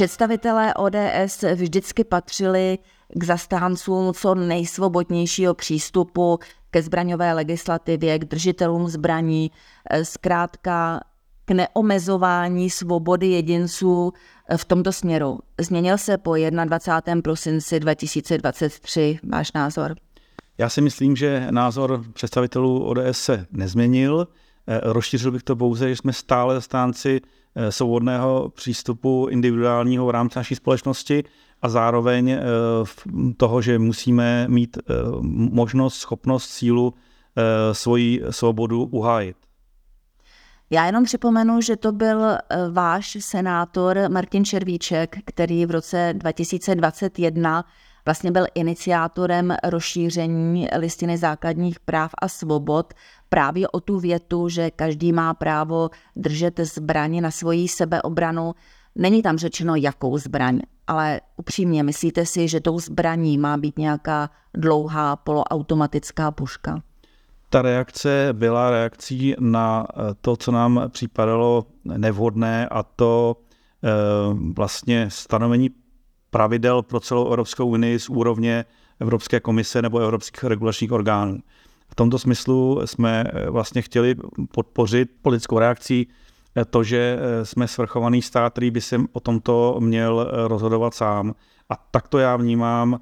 Představitelé ODS vždycky patřili k zastáncům co nejsvobodnějšího přístupu ke zbraňové legislativě, k držitelům zbraní, zkrátka k neomezování svobody jedinců v tomto směru. Změnil se po 21. prosinci 2023 váš názor? Já si myslím, že názor představitelů ODS se nezměnil. Eh, rozšířil bych to pouze, že jsme stále zastánci svobodného přístupu individuálního v rámci naší společnosti a zároveň eh, toho, že musíme mít možnost, schopnost, sílu svoji svobodu uhájit. Já jenom připomenu, že to byl váš senátor Martin Červíček, který v roce 2021 vlastně byl iniciátorem rozšíření listiny základních práv a svobod právě o tu větu, že každý má právo držet zbraně na svoji sebeobranu. Není tam řečeno, jakou zbraň, ale upřímně myslíte si, že tou zbraní má být nějaká dlouhá poloautomatická puška? Ta reakce byla reakcí na to, co nám připadalo nevhodné a to eh, vlastně stanovení pravidel pro celou Evropskou unii z úrovně Evropské komise nebo evropských regulačních orgánů. V tomto smyslu jsme eh, vlastně chtěli podpořit politickou reakcí eh, to, že eh, jsme svrchovaný stát, který by se o tomto měl rozhodovat sám. A tak to já vnímám,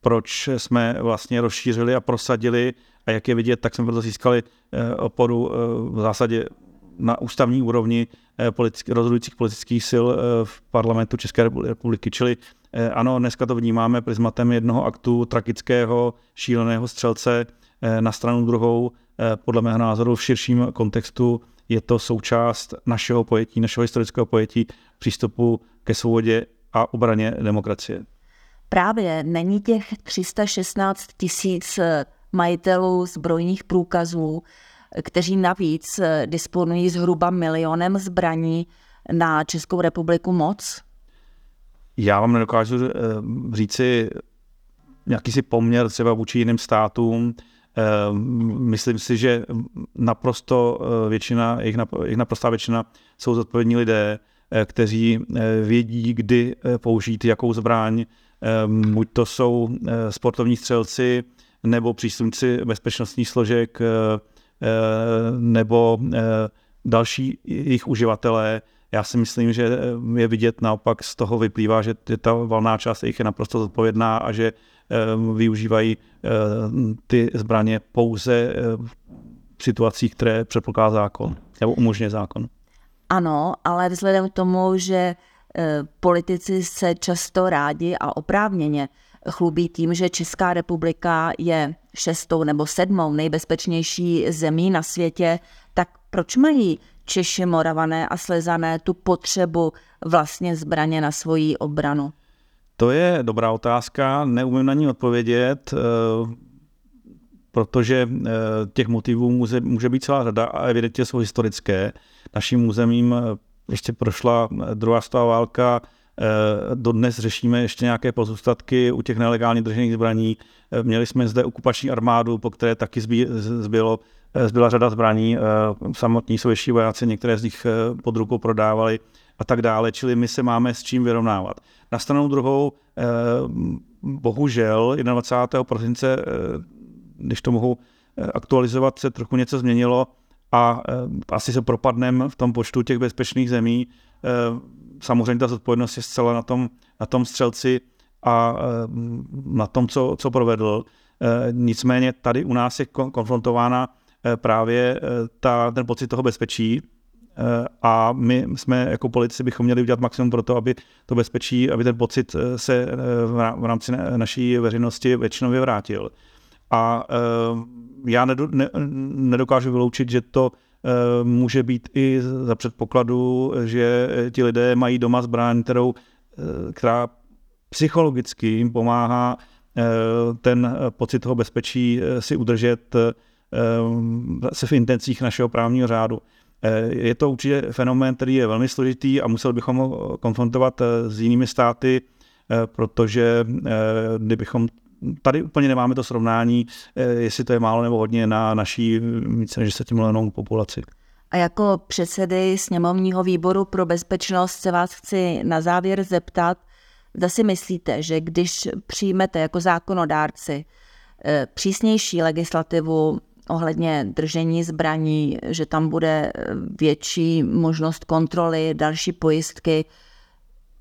proč jsme vlastně rozšířili a prosadili a jak je vidět, tak jsme proto získali oporu v zásadě na ústavní úrovni eh, politick, rozhodujících politických sil v parlamentu České republiky. Čili ano, dneska to vnímáme prismatem jednoho aktu tragického, šíleného střelce na stranu druhou. Podle mého názoru v širším kontextu je to součást našeho pojetí, našeho historického pojetí přístupu ke svobodě a obraně demokracie. Právě není těch 316 tisíc majitelů zbrojních průkazů, kteří navíc eh, disponují zhruba milionem zbraní na Českou republiku moc? Já vám nedokážu eh, říci nějaký si poměr třeba vůči jiným státům. Eh, myslím si, že naprosto většina, jejich, naprostá většina jsou zodpovědní lidé, kteří vědí, kdy použít jakou zbraň. Buď to jsou sportovní střelci nebo příslušníci bezpečnostních složek Eh, nebo eh, další jejich uživatelé. Já si myslím, že je vidět naopak z toho vyplývá, že ta valná část jejich je naprosto zodpovědná a že eh, využívají ty zbraně pouze v situacích, které předpokládá zákon nebo umožňuje zákon. Ano, ale vzhledem k tomu, že politici se často rádi a oprávněně chlubí tím, že Česká republika je šestou nebo sedmou nejbezpečnější zemí na světě, tak proč mají Češi, Moravané a Slezané tu potřebu vlastně zbraně na svoji obranu? To je dobrá otázka, neumím na ní odpovědět, eh, protože eh, těch motivů může, může být celá řada a evidentně jsou historické. Naším územím eh, ještě prošla druhá světová válka, dodnes řešíme ještě nějaké pozůstatky u těch nelegálně držených zbraní. Měli jsme zde okupační armádu, po které taky zbylo, zbyla řada zbraní. Samotní sovětští vojáci, některé z nich pod rukou prodávali a tak dále. Čili my se máme s čím vyrovnávat. Na stranu druhou, bohužel 21. prosince, když to mohu aktualizovat, se trochu něco změnilo a asi se propadneme v tom počtu těch bezpečných zemí samozřejmě ta zodpovědnost je zcela na tom, na tom střelci a eh, na tom, co, co provedl. Eh, nicméně tady u nás je konfrontována eh, právě ta, ten pocit toho bezpečí, a my jsme jako politici bychom měli udělat maximum pro to, aby to bezpečí, aby ten pocit se v rámci naší veřejnosti většinově vrátil. A já nedokážu vyloučit, že to může být i za předpokladu, že ti lidé mají doma zbraň, kterou, která psychologicky jim pomáhá ten pocit toho bezpečí si udržet se v intencích našeho právního řádu. Je to určitě fenomén, který je velmi složitý a musel bychom ho konfrontovat s jinými státy, protože kdybychom tady úplně nemáme to srovnání, eh, jestli to je málo nebo hodně na naší více než 10 milionovou populaci. A jako předsedy sněmovního výboru pro bezpečnost se vás chci na závěr zeptat, zda si myslíte, že když přijmete jako zákonodárci eh, přísnější legislativu ohledně držení zbraní, že tam bude eh, větší možnost kontroly, další pojistky,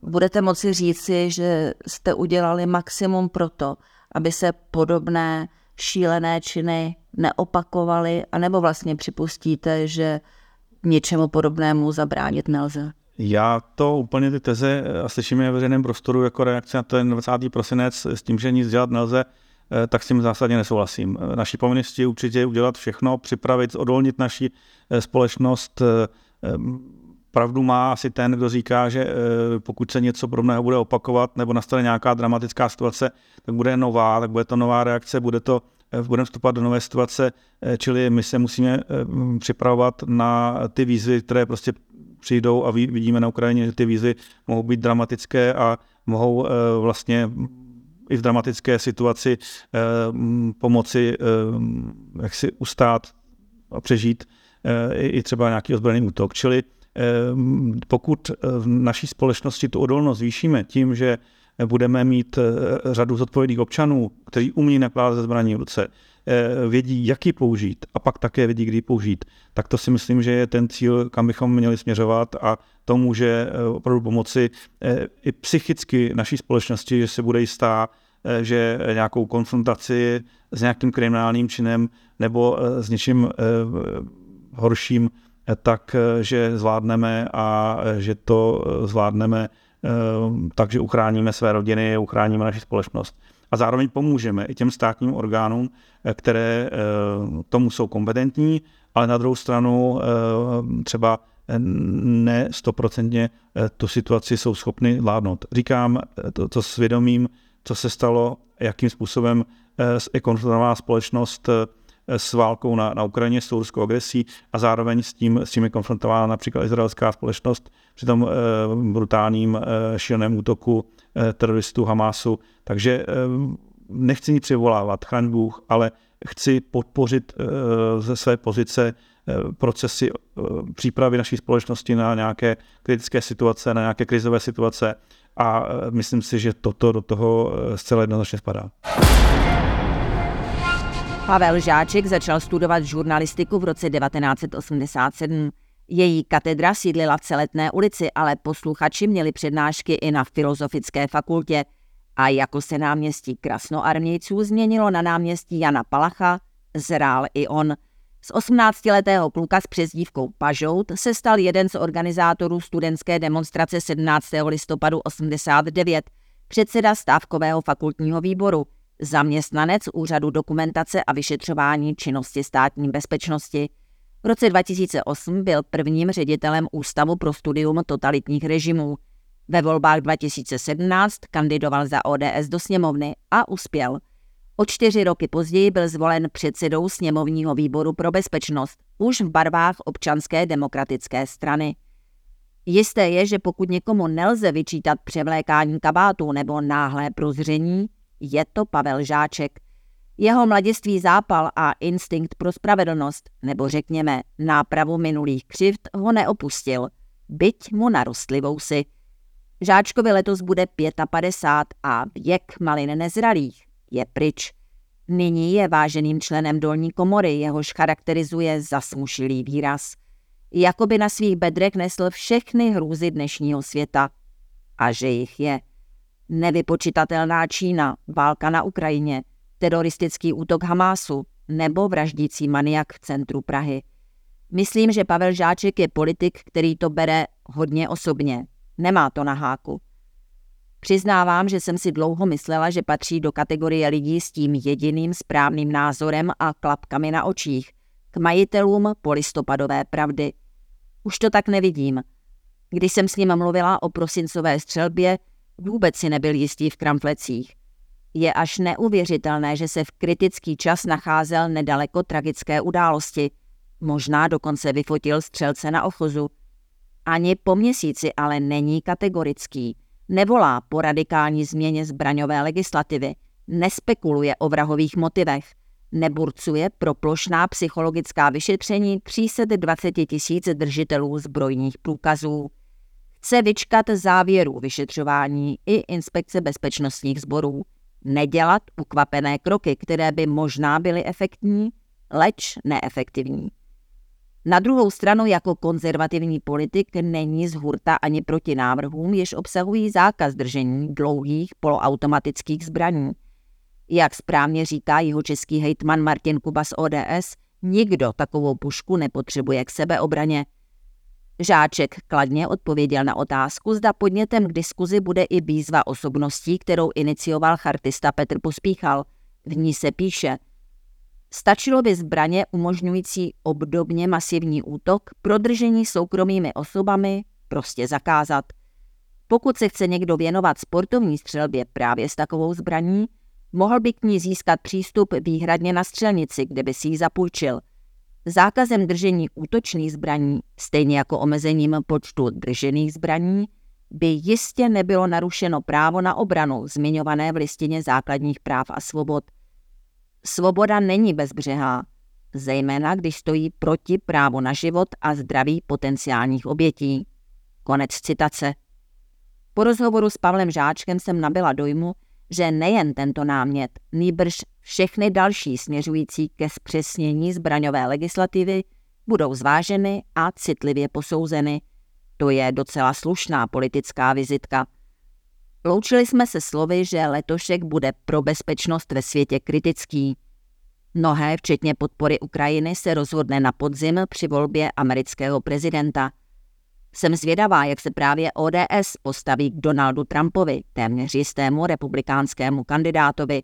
budete moci říci, že jste udělali maximum pro to, aby se podobné šílené činy neopakovaly, anebo vlastně připustíte, že něčemu podobnému zabránit nelze? Já to úplně ty teze a slyším je veřejném prostoru jako reakce na ten 20. prosinec s tím, že nic dělat nelze, eh, tak s tím zásadně nesouhlasím. Naší povinnosti určitě udělat všechno, připravit, odolnit naši eh, společnost eh, pravdu má asi ten, kdo říká, že eh, pokud se něco podobného bude opakovat nebo nastane nějaká dramatická situace, tak bude nová, tak bude to nová reakce, bude to eh, budeme vstupovat do nové situace, eh, čili my se musíme připravovat na ty výzvy, které prostě přijdou a vidíme na Ukrajině, že ty výzvy mohou být dramatické a mohou vlastně i v dramatické situaci pomoci jak si ustát a přežít i třeba nějaký ozbrojený útok. Čili pokud eh, v naší společnosti tu odolnost zvýšíme tím, že budeme mít eh, řadu zodpovědných občanů, kteří umí nakládat ze zbraní v ruce, eh, vědí, jak ji použít a pak také vědí, kdy ji použít, tak to si myslím, že je ten cíl, kam bychom měli směřovat a to může opravdu pomoci i psychicky naší společnosti, že se bude jistá, že nějakou konfrontaci s nějakým kriminálním činem nebo s něčím horším tak eh, že zvládneme a eh, že to eh, zvládneme takže uchráníme své rodiny, uchráníme naši společnost. A zároveň pomůžeme i těm státním orgánům, které tomu jsou kompetentní, ale na druhou stranu třeba ne stoprocentně tu situaci jsou schopny vládnout. Říkám to, to svědomím, co se stalo, jakým způsobem je konfrontovaná společnost s válkou na, na Ukrajině, s ruskou agresí a zároveň s tím, s tím je konfrontována například izraelská společnost při tom e, brutálním e, šíleném útoku e, teroristů Hamásu. Takže nechci nic přivolávat, chraň Bůh, ale chci podpořit ze své pozice procesy přípravy naší společnosti na nějaké kritické situace, na nějaké krizové situace a myslím si, že toto do toho zcela jednoznačně spadá. Pavel Žáček začal studovat žurnalistiku v roce 1987. Její katedra sídlila v Celetné ulici, ale posluchači měli přednášky i na Filozofické fakultě. A jako se náměstí krasnoarmějců změnilo na náměstí Jana Palacha, zrál i on. Z 18-letého kluka s přezdívkou Pažout se stal jeden z organizátorů studentské demonstrace 17. listopadu 89, předseda stávkového fakultního výboru – zaměstnanec Úřadu dokumentace a vyšetřování činnosti státní bezpečnosti. V roce 2008 byl prvním ředitelem Ústavu pro studium totalitních režimů. Ve volbách 2017 kandidoval za ODS do sněmovny a uspěl. O čtyři roky později byl zvolen předsedou sněmovního výboru pro bezpečnost, už v barvách občanské demokratické strany. Jisté je, že pokud někomu nelze vyčítat převlékání kabátů nebo náhlé prozření, je to Pavel Žáček. Jeho mladiství zápal a instinkt pro spravedlnost, nebo řekněme nápravu minulých křivd, ho neopustil, byť mu narostly vousy. Žáčkovi letos bude 55 a věk malin nezralých je pryč. Nyní je váženým členem dolní komory, jehož charakterizuje zasmušilý výraz. Jakoby na svých bedrech nesl všechny hrůzy dnešního světa. A že jich je – nevypočitatelná Čína, válka na Ukrajině, teroristický útok Hamásu nebo vraždící maniak v centru Prahy. Myslím, že Pavel Žáček je politik, který to bere hodně osobně. Nemá to na háku. Přiznávám, že jsem si dlouho myslela, že patří do kategorie lidí s tím jediným správným názorem a klapkami na očích, k majitelům polistopadové pravdy. Už to tak nevidím. Když jsem s ním mluvila o prosincové střelbě, vůbec si nebyl jistý v kramflecích. Je až neuvěřitelné, že se v kritický čas nacházel nedaleko tragické události. Možná dokonce vyfotil střelce na ochozu. Ani po měsíci ale není kategorický. Nevolá po radikální změně zbraňové legislativy. Nespekuluje o vrahových motivech. Neburcuje pro plošná psychologická vyšetření 320 tisíc držitelů zbrojních průkazů. Chce vyčkat závěrů vyšetřování i inspekce bezpečnostních sborů nedělat ukvapené kroky, které by možná byly efektní, leč neefektivní. Na druhou stranu jako konzervativní politik není z hurta ani proti návrhům, jež obsahují zákaz držení dlouhých poloautomatických zbraní. Jak správně říká jeho český hejtman Martin Kuba z ODS, nikdo takovou pušku nepotřebuje k sebeobraně – Žáček kladně odpověděl na otázku, zda podnětem k diskuzi bude i výzva osobností, kterou inicioval chartista Petr Pospíchal. V ní se píše, stačilo by zbraně umožňující obdobně masivní útok pro držení soukromými osobami prostě zakázat. Pokud se chce někdo věnovat sportovní střelbě právě s takovou zbraní, mohl by k ní získat přístup výhradně na střelnici, kde by si ji zapůjčil – Zákazem držení útočných zbraní, stejně jako omezením počtu držených zbraní, by jistě nebylo narušeno právo na obranu zmiňované v listině základních práv a svobod. Svoboda není bezbřehá, zejména když stojí proti právu na život a zdraví potenciálních obětí. Konec citace. Po rozhovoru s Pavlem Žáčkem jsem nabila dojmu, že nejen tento námět, nýbrž všechny další směřující ke zpřesnění zbraňové legislativy budou zváženy a citlivě posouzeny. To je docela slušná politická vizitka. Loučili jsme se slovy, že letošek bude pro bezpečnost ve světě kritický. Mnohé, včetně podpory Ukrajiny, se rozhodne na podzim při volbě amerického prezidenta – jsem zvědavá, jak se právě ODS postaví k Donaldu Trumpovi, téměř jistému republikánskému kandidátovi.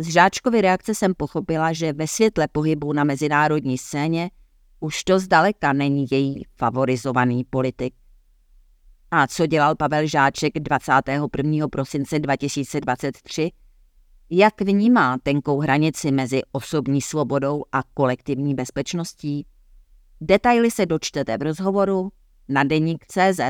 Z Žáčkovy reakce jsem pochopila, že ve světle pohybu na mezinárodní scéně už to zdaleka není její favorizovaný politik. A co dělal Pavel Žáček 21. prosince 2023? Jak vnímá tenkou hranici mezi osobní svobodou a kolektivní bezpečností? Detaily se dočtete v rozhovoru na deník CZ.